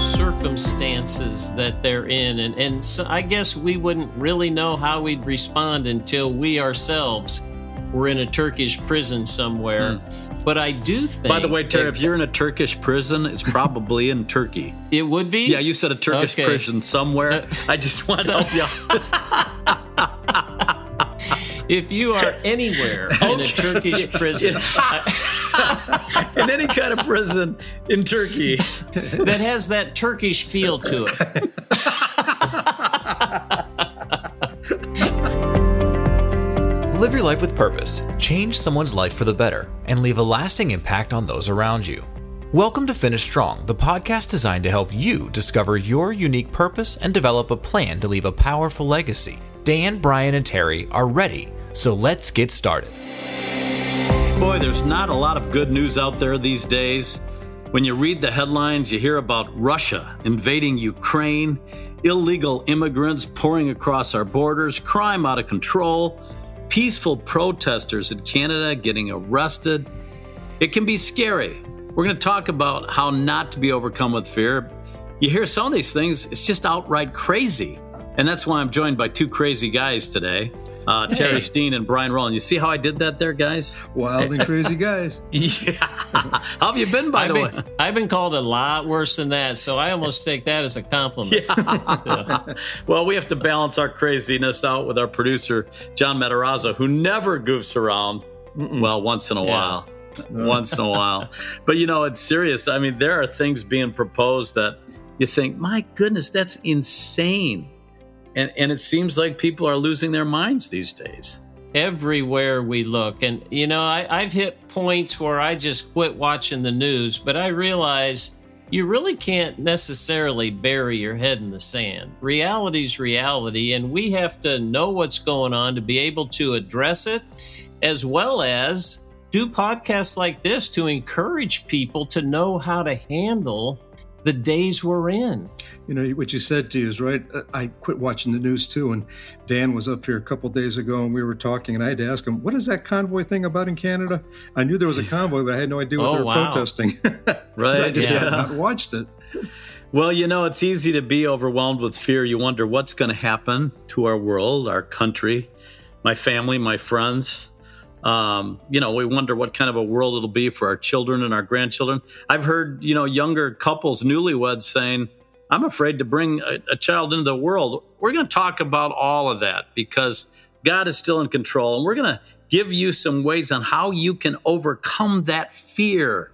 circumstances that they're in. And, and so I guess we wouldn't really know how we'd respond until we ourselves were in a Turkish prison somewhere. Mm. But I do think. By the way, Terry, if you're in a Turkish prison, it's probably in Turkey. It would be? Yeah, you said a Turkish okay. prison somewhere. I just want to help you if you are anywhere okay. in a Turkish prison, in any kind of prison in Turkey that has that Turkish feel to it. Live your life with purpose, change someone's life for the better, and leave a lasting impact on those around you. Welcome to Finish Strong, the podcast designed to help you discover your unique purpose and develop a plan to leave a powerful legacy. Dan, Brian, and Terry are ready so let's get started. Boy, there's not a lot of good news out there these days. When you read the headlines, you hear about Russia invading Ukraine, illegal immigrants pouring across our borders, crime out of control, peaceful protesters in Canada getting arrested. It can be scary. We're going to talk about how not to be overcome with fear. You hear some of these things, it's just outright crazy. And that's why I'm joined by two crazy guys today uh, Terry hey. Steen and Brian Rowland. You see how I did that there, guys? Wild and crazy guys. yeah. How have you been, by I've the been, way? I've been called a lot worse than that, so I almost take that as a compliment. Yeah. yeah. Well, we have to balance our craziness out with our producer, John Matarazzo, who never goofs around. Mm-mm. Well, once in a yeah. while. once in a while. But you know, it's serious. I mean, there are things being proposed that you think, my goodness, that's insane and and it seems like people are losing their minds these days. Everywhere we look and you know I, i've hit points where i just quit watching the news but i realize you really can't necessarily bury your head in the sand. Reality's reality and we have to know what's going on to be able to address it as well as do podcasts like this to encourage people to know how to handle the days we're in. You know, what you said to you is right. Uh, I quit watching the news too. And Dan was up here a couple days ago and we were talking, and I had to ask him, What is that convoy thing about in Canada? I knew there was a convoy, but I had no idea what oh, they were wow. protesting. right. I just yeah. had not watched it. Well, you know, it's easy to be overwhelmed with fear. You wonder what's going to happen to our world, our country, my family, my friends. Um, you know, we wonder what kind of a world it'll be for our children and our grandchildren. I've heard, you know, younger couples, newlyweds saying, I'm afraid to bring a, a child into the world. We're going to talk about all of that because God is still in control. And we're going to give you some ways on how you can overcome that fear.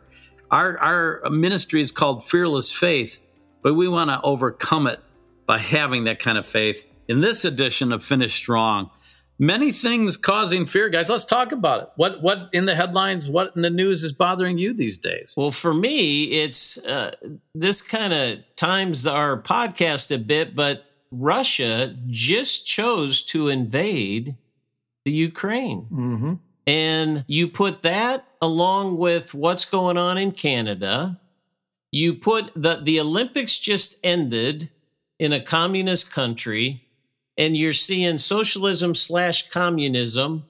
Our, our ministry is called Fearless Faith, but we want to overcome it by having that kind of faith. In this edition of Finish Strong, many things causing fear. Guys let's talk about it. What what in the headlines what in the news is bothering you these days? Well for me it's uh, this kind of times our podcast a bit but russia just chose to invade the ukraine. Mm-hmm. and you put that along with what's going on in canada. You put the the olympics just ended in a communist country and you're seeing socialism slash communism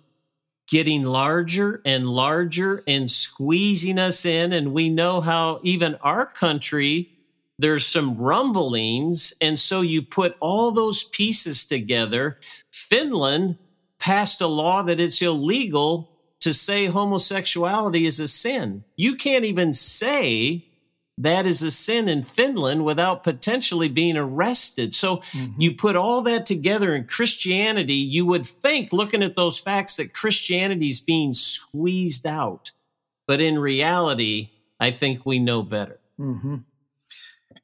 getting larger and larger and squeezing us in. And we know how even our country, there's some rumblings. And so you put all those pieces together. Finland passed a law that it's illegal to say homosexuality is a sin. You can't even say that is a sin in Finland without potentially being arrested. So mm-hmm. you put all that together in Christianity, you would think, looking at those facts, that Christianity is being squeezed out. But in reality, I think we know better. Mm-hmm.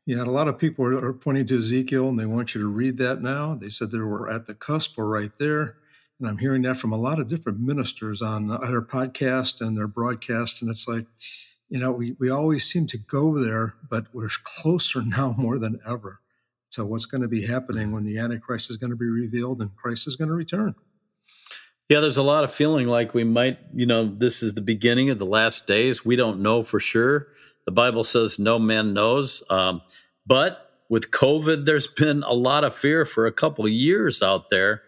Yeah, a lot of people are, are pointing to Ezekiel and they want you to read that now. They said they were at the cusp or right there. And I'm hearing that from a lot of different ministers on their podcast and their broadcast. And it's like, you know, we, we always seem to go there, but we're closer now more than ever to what's going to be happening when the Antichrist is going to be revealed and Christ is going to return. Yeah, there's a lot of feeling like we might, you know, this is the beginning of the last days. We don't know for sure. The Bible says no man knows. Um, but with COVID, there's been a lot of fear for a couple years out there.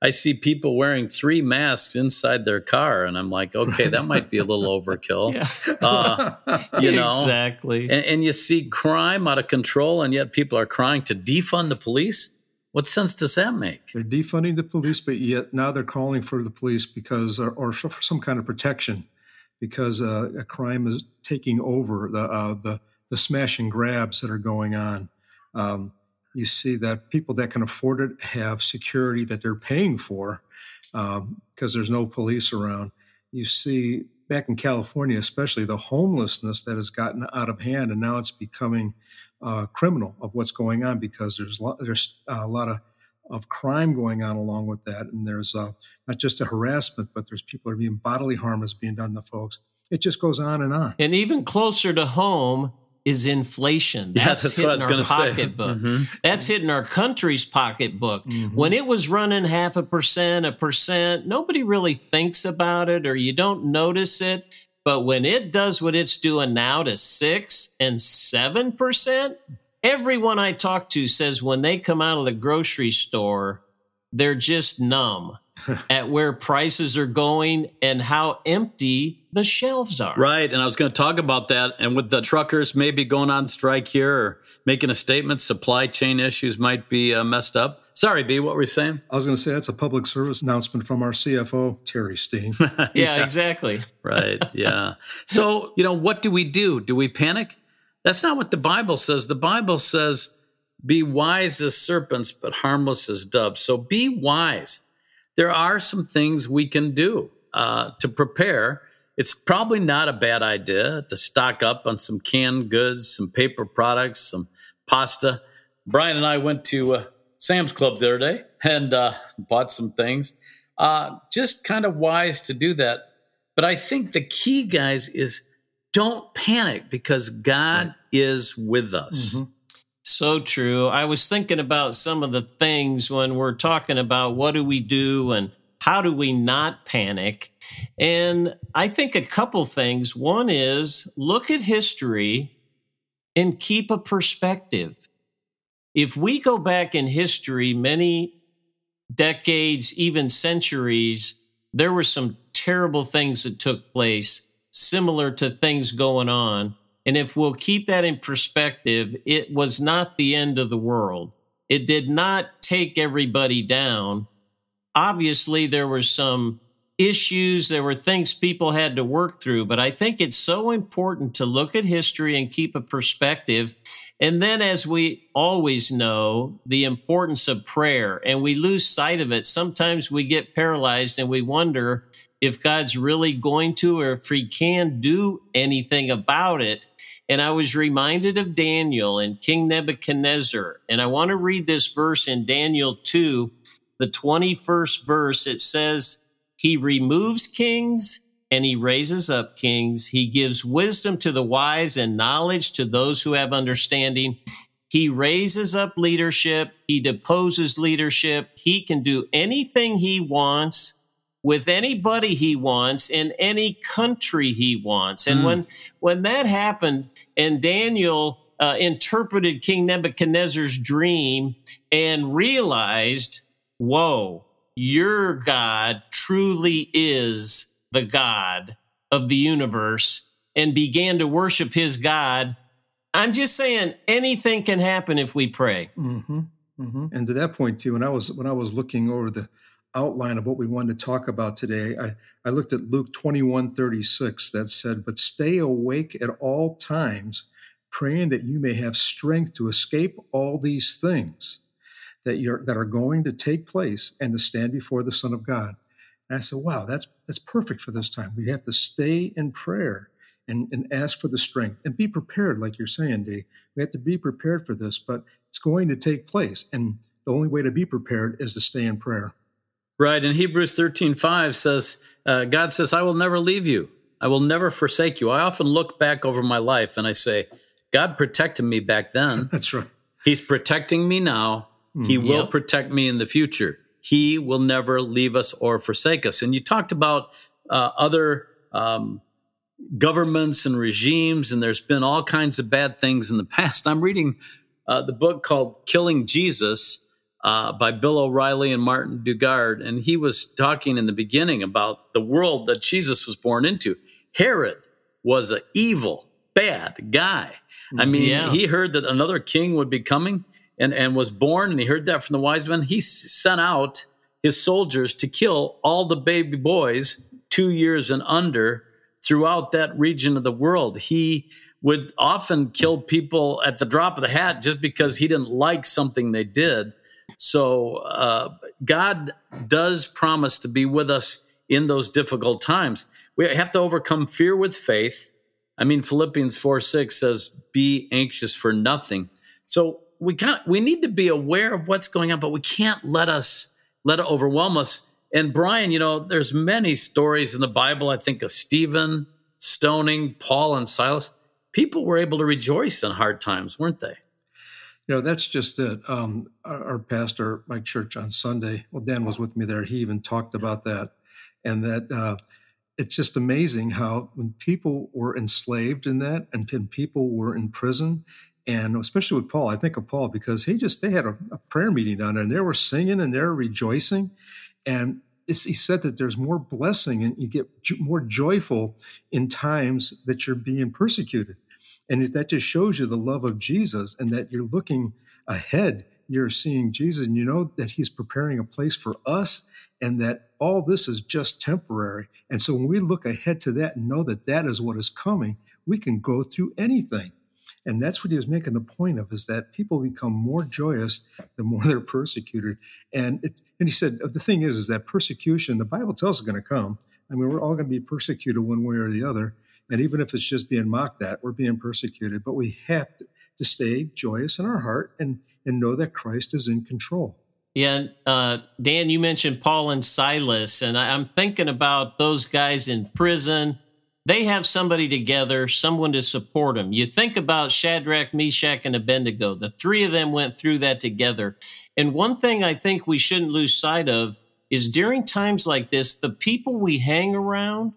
I see people wearing three masks inside their car, and I'm like, okay, that might be a little overkill. Yeah. Uh, you know, exactly. and, and you see crime out of control, and yet people are crying to defund the police. What sense does that make? They're defunding the police, but yet now they're calling for the police because, or, or for some kind of protection, because uh, a crime is taking over the uh, the the smash and grabs that are going on. Um, you see that people that can afford it have security that they're paying for because um, there's no police around. You see back in California, especially the homelessness that has gotten out of hand, and now it's becoming uh, criminal of what's going on because there's lo- there's a lot of of crime going on along with that, and there's uh, not just a harassment, but there's people are being bodily harm is being done to folks. It just goes on and on. And even closer to home, is inflation. That's, yeah, that's hitting what I was our pocketbook. Mm-hmm. That's hitting our country's pocketbook. Mm-hmm. When it was running half a percent, a percent, nobody really thinks about it or you don't notice it. But when it does what it's doing now to six and seven percent, everyone I talk to says when they come out of the grocery store, they're just numb at where prices are going and how empty the shelves are. Right. And I was going to talk about that. And with the truckers maybe going on strike here or making a statement, supply chain issues might be uh, messed up. Sorry, B, what were you saying? I was going to say that's a public service announcement from our CFO, Terry Steen. yeah, yeah, exactly. right. Yeah. So, you know, what do we do? Do we panic? That's not what the Bible says. The Bible says, be wise as serpents, but harmless as doves. So be wise there are some things we can do uh, to prepare. It's probably not a bad idea to stock up on some canned goods, some paper products, some pasta. Brian and I went to uh, Sam's Club the other day and uh, bought some things. Uh, just kind of wise to do that. But I think the key, guys, is don't panic because God right. is with us. Mm-hmm. So true. I was thinking about some of the things when we're talking about what do we do and how do we not panic. And I think a couple things. One is look at history and keep a perspective. If we go back in history many decades, even centuries, there were some terrible things that took place, similar to things going on. And if we'll keep that in perspective, it was not the end of the world. It did not take everybody down. Obviously, there were some issues, there were things people had to work through, but I think it's so important to look at history and keep a perspective. And then, as we always know, the importance of prayer, and we lose sight of it. Sometimes we get paralyzed and we wonder if God's really going to or if he can do anything about it. And I was reminded of Daniel and King Nebuchadnezzar. And I want to read this verse in Daniel 2, the 21st verse. It says, He removes kings and he raises up kings. He gives wisdom to the wise and knowledge to those who have understanding. He raises up leadership. He deposes leadership. He can do anything he wants with anybody he wants in any country he wants. And mm. when when that happened, and Daniel uh, interpreted King Nebuchadnezzar's dream and realized, "Whoa, your God truly is the God of the universe," and began to worship his God. I'm just saying, anything can happen if we pray. Mm-hmm. Mm-hmm. And to that point too, when I was when I was looking over the outline of what we wanted to talk about today, I, I looked at Luke 21 36 that said, But stay awake at all times, praying that you may have strength to escape all these things that, you're, that are going to take place and to stand before the Son of God. And I said, Wow, that's, that's perfect for this time. We have to stay in prayer. And, and ask for the strength and be prepared, like you're saying, Dave. We have to be prepared for this, but it's going to take place. And the only way to be prepared is to stay in prayer. Right. And Hebrews 13 5 says, uh, God says, I will never leave you. I will never forsake you. I often look back over my life and I say, God protected me back then. That's right. He's protecting me now. Mm, he will yep. protect me in the future. He will never leave us or forsake us. And you talked about uh, other um, governments and regimes, and there's been all kinds of bad things in the past. I'm reading uh, the book called Killing Jesus uh, by Bill O'Reilly and Martin Dugard. And he was talking in the beginning about the world that Jesus was born into. Herod was an evil, bad guy. I mean, yeah. he heard that another king would be coming and, and was born, and he heard that from the wise men. He sent out his soldiers to kill all the baby boys two years and under throughout that region of the world. He would often kill people at the drop of the hat just because he didn't like something they did. So uh, God does promise to be with us in those difficult times. We have to overcome fear with faith. I mean, Philippians 4 6 says, be anxious for nothing. So we kind of, we need to be aware of what's going on, but we can't let us let it overwhelm us. And Brian, you know, there's many stories in the Bible. I think of Stephen stoning, Paul and Silas. People were able to rejoice in hard times, weren't they? You know, that's just it. Um, our, our, pastor, my church on Sunday, well, Dan was with me there. He even talked about that, and that uh, it's just amazing how when people were enslaved in that, and, and people were in prison, and especially with Paul, I think of Paul because he just they had a, a prayer meeting down there, and they were singing and they're rejoicing, and he said that there's more blessing and you get more joyful in times that you're being persecuted. And that just shows you the love of Jesus and that you're looking ahead. You're seeing Jesus and you know that he's preparing a place for us and that all this is just temporary. And so when we look ahead to that and know that that is what is coming, we can go through anything. And that's what he was making the point of is that people become more joyous the more they're persecuted. And it's, and he said, the thing is, is that persecution, the Bible tells us is going to come. I mean, we're all going to be persecuted one way or the other. And even if it's just being mocked at, we're being persecuted. But we have to, to stay joyous in our heart and, and know that Christ is in control. Yeah, uh, Dan, you mentioned Paul and Silas, and I, I'm thinking about those guys in prison they have somebody together, someone to support them. You think about Shadrach, Meshach, and Abednego. The three of them went through that together. And one thing I think we shouldn't lose sight of is during times like this, the people we hang around,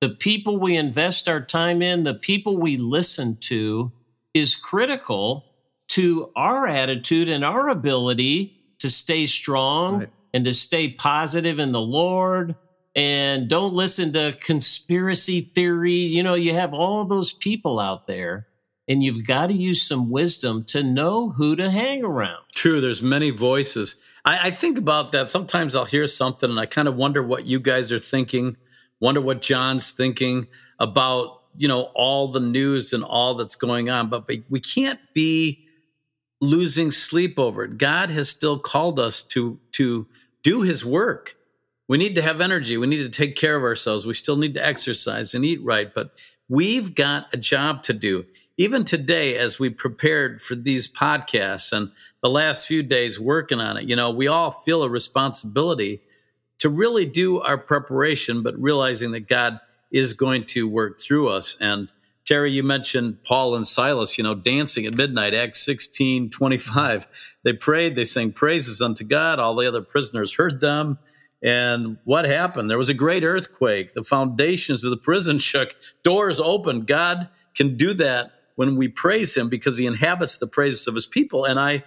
the people we invest our time in, the people we listen to is critical to our attitude and our ability to stay strong right. and to stay positive in the Lord and don't listen to conspiracy theories. You know, you have all those people out there and you've got to use some wisdom to know who to hang around. True. There's many voices. I, I think about that. Sometimes I'll hear something and I kind of wonder what you guys are thinking, wonder what John's thinking about, you know, all the news and all that's going on. But we can't be losing sleep over it. God has still called us to, to do his work we need to have energy. We need to take care of ourselves. We still need to exercise and eat right, but we've got a job to do. Even today, as we prepared for these podcasts and the last few days working on it, you know, we all feel a responsibility to really do our preparation, but realizing that God is going to work through us. And Terry, you mentioned Paul and Silas, you know, dancing at midnight, Acts 16 25. They prayed, they sang praises unto God. All the other prisoners heard them. And what happened? There was a great earthquake. The foundations of the prison shook, doors opened. God can do that when we praise him because he inhabits the praises of his people. And I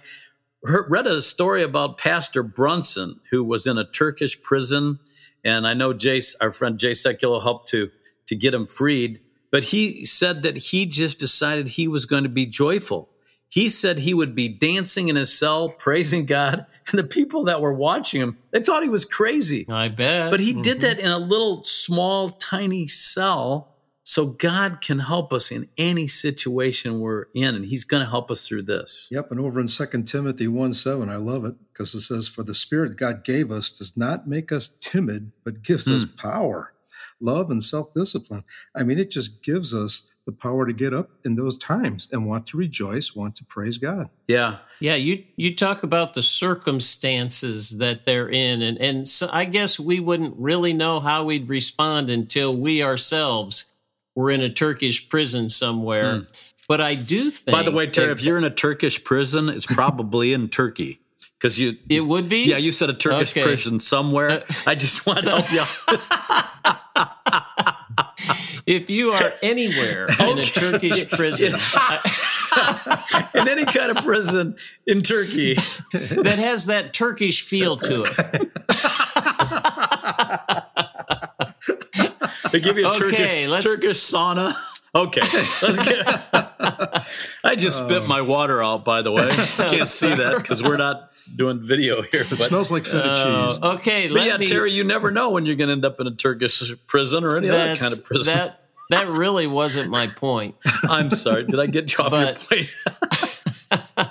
heard, read a story about Pastor Brunson, who was in a Turkish prison. And I know Jace, our friend Jay Sekulow helped to, to get him freed. But he said that he just decided he was going to be joyful. He said he would be dancing in his cell, praising God and the people that were watching him, they thought he was crazy. I bet. But he mm-hmm. did that in a little small, tiny cell. So God can help us in any situation we're in, and He's going to help us through this. Yep. And over in 2 Timothy 1 7, I love it because it says, For the Spirit God gave us does not make us timid, but gives mm. us hmm. power, love, and self discipline. I mean, it just gives us the power to get up in those times and want to rejoice, want to praise God. Yeah. Yeah, you you talk about the circumstances that they're in and and so I guess we wouldn't really know how we'd respond until we ourselves were in a Turkish prison somewhere. Hmm. But I do think By the way, Terry, if you're in a Turkish prison, it's probably in Turkey. Because you, it would be. Yeah, you said a Turkish okay. prison somewhere. Uh, I just want to help you. if you are anywhere in a Turkish prison in any kind of prison in Turkey that has that Turkish feel to it. they give you a Okay, Turkish Turkish sauna. Okay, let's get. I just spit oh. my water out. By the way, I can't see that because we're not doing video here. It But, smells like feta Uh, cheese. okay, but let yeah, me. Terry, you never know when you're going to end up in a Turkish prison or any other that's- kind of prison. That that really wasn't my point. I'm sorry. Did I get you off But- your point?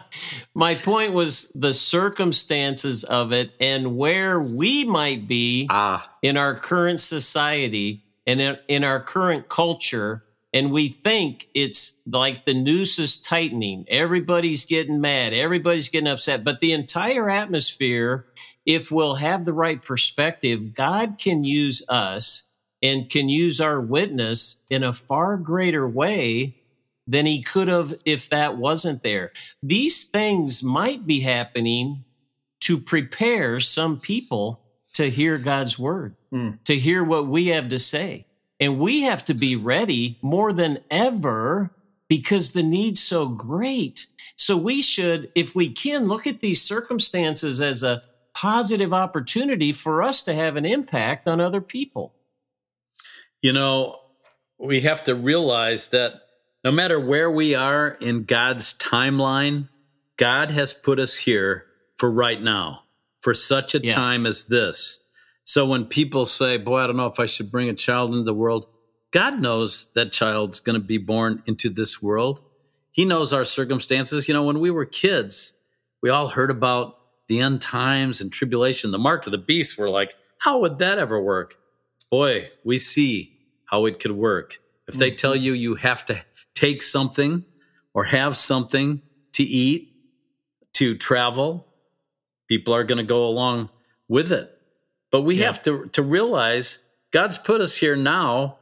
My point was the circumstances of it and where we might be ah, in our current society and in, in our current culture. And we think it's like the noose is tightening. Everybody's getting mad. Everybody's getting upset. But the entire atmosphere, if we'll have the right perspective, God can use us and can use our witness in a far greater way than he could have if that wasn't there. These things might be happening to prepare some people to hear God's word, Mm. to hear what we have to say. And we have to be ready more than ever because the need's so great. So we should, if we can, look at these circumstances as a positive opportunity for us to have an impact on other people. you know, we have to realize that no matter where we are in God's timeline, God has put us here for right now, for such a Yeah. time as this. So when people say, Boy, I don't know if I should bring a child into the world, God knows that child's going to be born into this world. He knows our circumstances. You know, when we were kids, we all heard about the end times and tribulation, the mark of the beast. We're like, How would that ever work? Boy, we see how it could work. If they mm-hmm. tell you you have to take something or have something to eat, to travel, people are going to go along with it. But we Yeah. have to, to realize God's put us here now.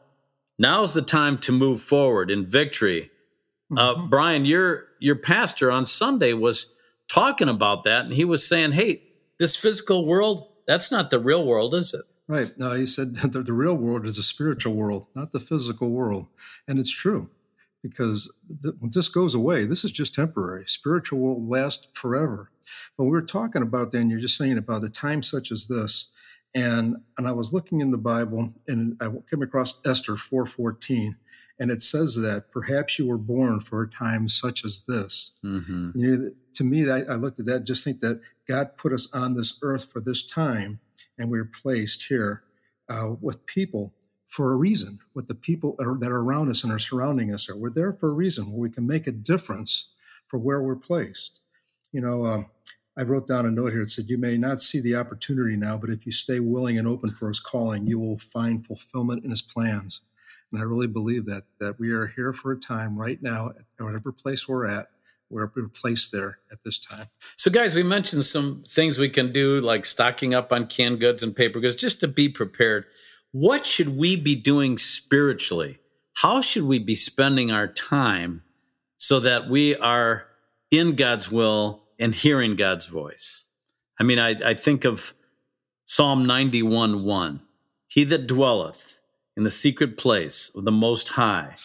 Now's the time to move forward in victory. Uh, Mhm. Brian, your your pastor on Sunday was talking about that, and he was saying, "Hey, this physical world, that's not the real world, is it?" Right. No, he said that the real world is a spiritual world, not the physical world. And it's true because th- when this goes away, this is just temporary. Spiritual will last forever. But we were talking about then, you're just saying about a time such as this. And and I was looking in the Bible and I came across Esther 4:14 and it says that perhaps you were born for a time such as this. Mm-hmm. You know, to me, I, I looked at that, just think that God put us on this earth for this time, and we are placed here uh, with people for a reason. With the people that are, that are around us and are surrounding us, are we're there for a reason where we can make a difference for where we're placed. You know, um, I wrote down a note here that said, "You may not see the opportunity now, but if you stay willing and open for His calling, you will find fulfillment in His plans." And I really believe that that we are here for a time right now, at whatever place we're at, we're placed there at this time. So, guys, we mentioned some things we can do, like stocking up on canned goods and paper goods, just to be prepared. What should we be doing spiritually? How should we be spending our time so that we are in God's will and hearing God's voice? I mean, I, I think of Psalm 91 1. He that dwelleth in the secret place of the Most High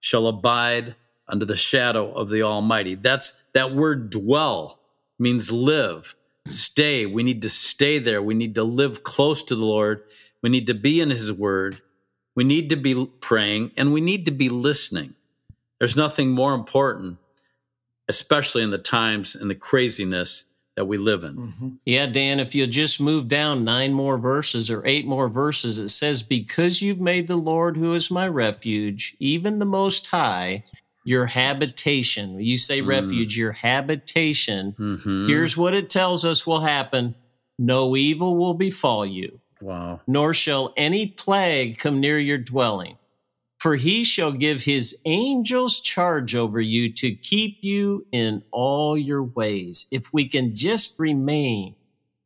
shall abide under the shadow of the Almighty. That's that word dwell means live, stay. We need to stay there. We need to live close to the Lord. We need to be in His Word. We need to be praying and we need to be listening. There's nothing more important, especially in the times and the craziness that we live in. Mm-hmm. Yeah, Dan, if you'll just move down nine more verses or eight more verses, it says, Because you've made the Lord, who is my refuge, even the Most High, your habitation. You say Mm. refuge, your habitation. Mhm. Here's what it tells us will happen no evil will befall you, wow. nor shall any plague come near your dwelling. For he shall give his angels charge over you to keep you in all your ways. If we can just remain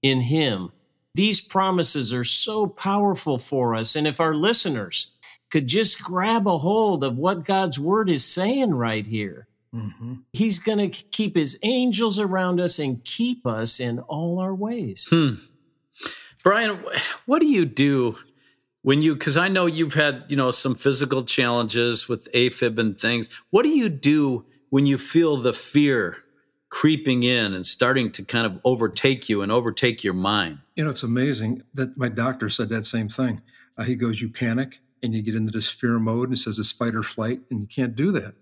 in him, these promises are so powerful for us. And if our listeners could just grab a hold of what God's word is saying right here, Mm-hmm. he's going to keep his angels around us and keep us in all our ways. Hmm. Brian, what do you do when you because i know you've had you know some physical challenges with afib and things. What do you do when you feel the fear creeping in and starting to kind of overtake you and overtake your mind? You know it's amazing that my doctor said that same thing. Uh, he goes you panic and you get into this fear mode and says it's fight or flight and you can't do that.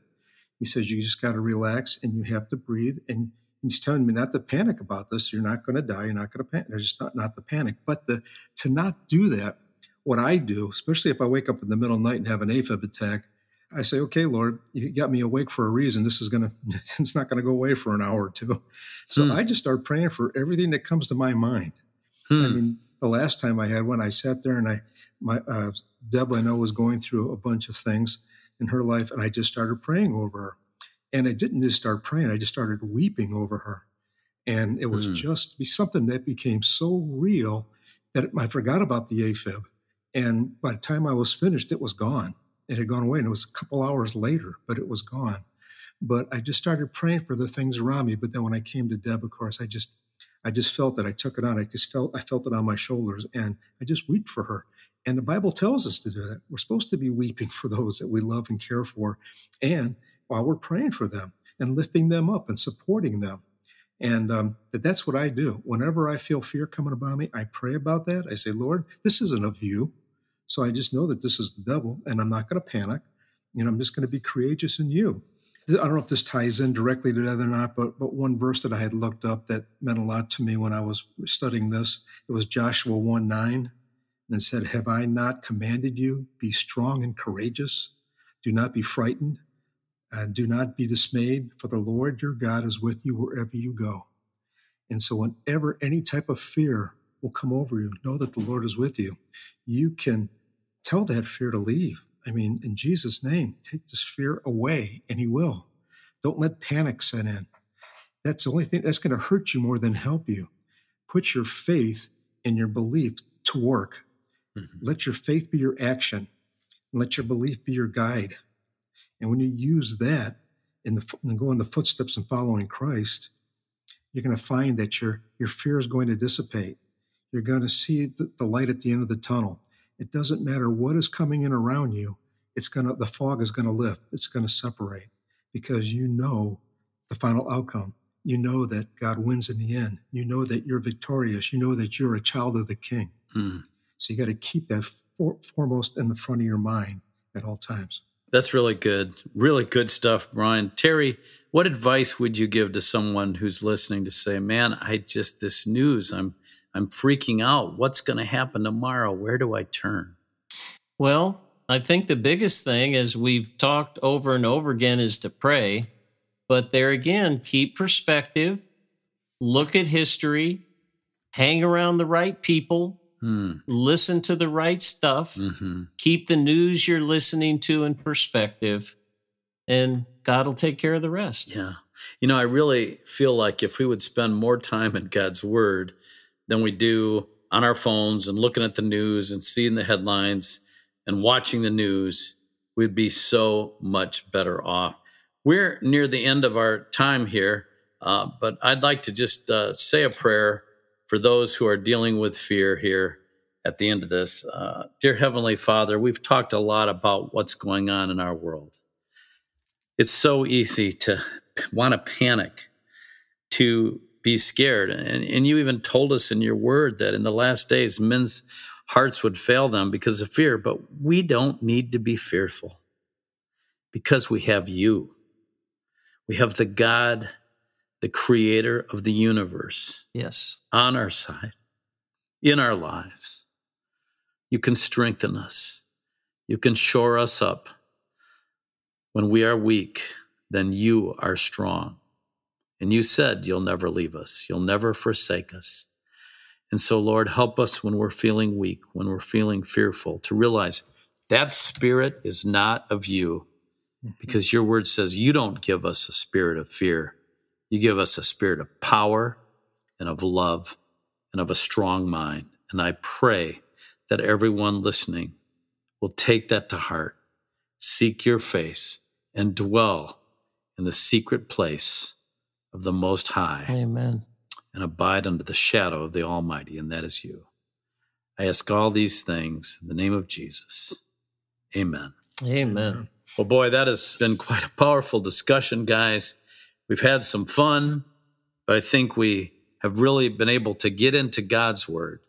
He says you just got to relax and you have to breathe. And he's telling me not to panic about this. You're not going to die. You're not going to panic there's just not, not the panic. But the to not do that what I do, especially if I wake up in the middle of the night and have an AFib attack, I say, okay, Lord, you got me awake for a reason. This is going to, it's not going to go away for an hour or two. So hmm. I just start praying for everything that comes to my mind. Hmm. I mean, the last time I had one, I sat there and I, my, uh, Deb, I know was going through a bunch of things in her life and I just started praying over her. And I didn't just start praying, I just started weeping over her. And it was hmm. just be something that became so real that I forgot about the AFib and by the time I was finished, it was gone. It had gone away. And it was a couple hours later, but it was gone. But I just started praying for the things around me. But then when I came to Deb, of course, I just I just felt it. I took it on. I just felt I felt it on my shoulders and I just wept for her. And the Bible tells us to do that. We're supposed to be weeping for those that we love and care for. And while we're praying for them and lifting them up and supporting them. And um, that that's what I do. Whenever I feel fear coming about me, I pray about that. I say, Lord, this isn't of you. So I just know that this is the devil and I'm not going to panic. You know, I'm just going to be courageous in you. I don't know if this ties in directly to that or not, but but one verse that I had looked up that meant a lot to me when I was studying this, it was Joshua 1 9. And it said, Have I not commanded you? Be strong and courageous. Do not be frightened and do not be dismayed, for the Lord your God is with you wherever you go. And so, whenever any type of fear will come over you, know that the Lord is with you. You can tell that fear to leave. I mean, in Jesus' name, take this fear away, and He will. Don't let panic set in. That's the only thing that's going to hurt you more than help you. Put your faith and your belief to work. Mm-hmm. Let your faith be your action. And let your belief be your guide. And when you use that in the, and go in the footsteps and following Christ, you're going to find that your your fear is going to dissipate. You're going to see the, the light at the end of the tunnel. It doesn't matter what is coming in around you. It's going to, the fog is going to lift. It's going to separate because you know the final outcome. You know that God wins in the end. You know that you're victorious. You know that you're a child of the King. Mm. So you got to keep that for, foremost in the front of your mind at all times. That's really good. Really good stuff, Brian. Terry, what advice would you give to someone who's listening to say, man, I just, this news, I'm, I'm freaking out. What's going to happen tomorrow? Where do I turn? Well, I think the biggest thing, as we've talked over and over again, is to pray. But there again, keep perspective, look at history, hang around the right people, hmm. listen to the right stuff, mm-hmm. keep the news you're listening to in perspective, and God will take care of the rest. Yeah. You know, I really feel like if we would spend more time in God's word, than we do on our phones and looking at the news and seeing the headlines and watching the news, we'd be so much better off. We're near the end of our time here, uh, but I'd like to just uh, say a prayer for those who are dealing with fear here at the end of this. Uh, dear Heavenly Father, we've talked a lot about what's going on in our world. It's so easy to want to panic, to be scared. And, and you even told us in your word that in the last days, men's hearts would fail them because of fear. But we don't need to be fearful because we have you. We have the God, the creator of the universe. Yes. On our side, in our lives. You can strengthen us. You can shore us up. When we are weak, then you are strong. And you said you'll never leave us, you'll never forsake us. And so, Lord, help us when we're feeling weak, when we're feeling fearful, to realize that spirit is not of you, mm-hmm. because your word says you don't give us a spirit of fear. You give us a spirit of power and of love and of a strong mind. And I pray that everyone listening will take that to heart, seek your face, and dwell in the secret place of the Most High. Amen. And abide under the shadow of the Almighty, and that is you. I ask all these things in the name of Jesus. Amen. Amen. Well, boy, that has been quite a powerful discussion, guys. We've had some fun, but I think we have really been able to get into God's word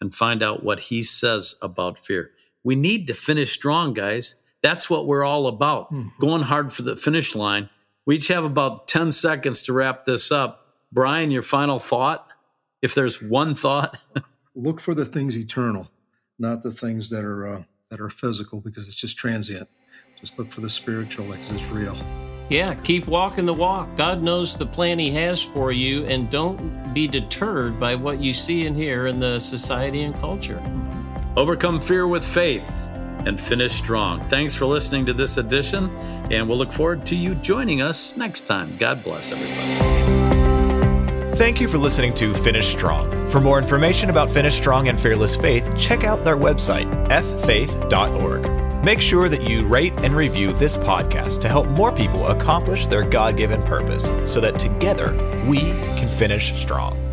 and find out what he says about fear. We need to finish strong, guys. That's what we're all about. Mm-hmm. Going hard for the finish line. We each have about 10 seconds to wrap this up. Brian, your final thought? If there's one thought, look for the things eternal, not the things that are uh, that are physical because it's just transient. Just look for the spiritual because it's real. Yeah, keep walking the walk. God knows the plan He has for you, and don't be deterred by what you see and hear in the society and culture. Overcome fear with faith and finish strong. Thanks for listening to this edition, and we'll look forward to you joining us next time. God bless everybody. Thank you for listening to Finish Strong. For more information about Finish Strong and Fearless Faith, check out their website, ffaith.org. Make sure that you rate and review this podcast to help more people accomplish their God given purpose so that together we can finish strong.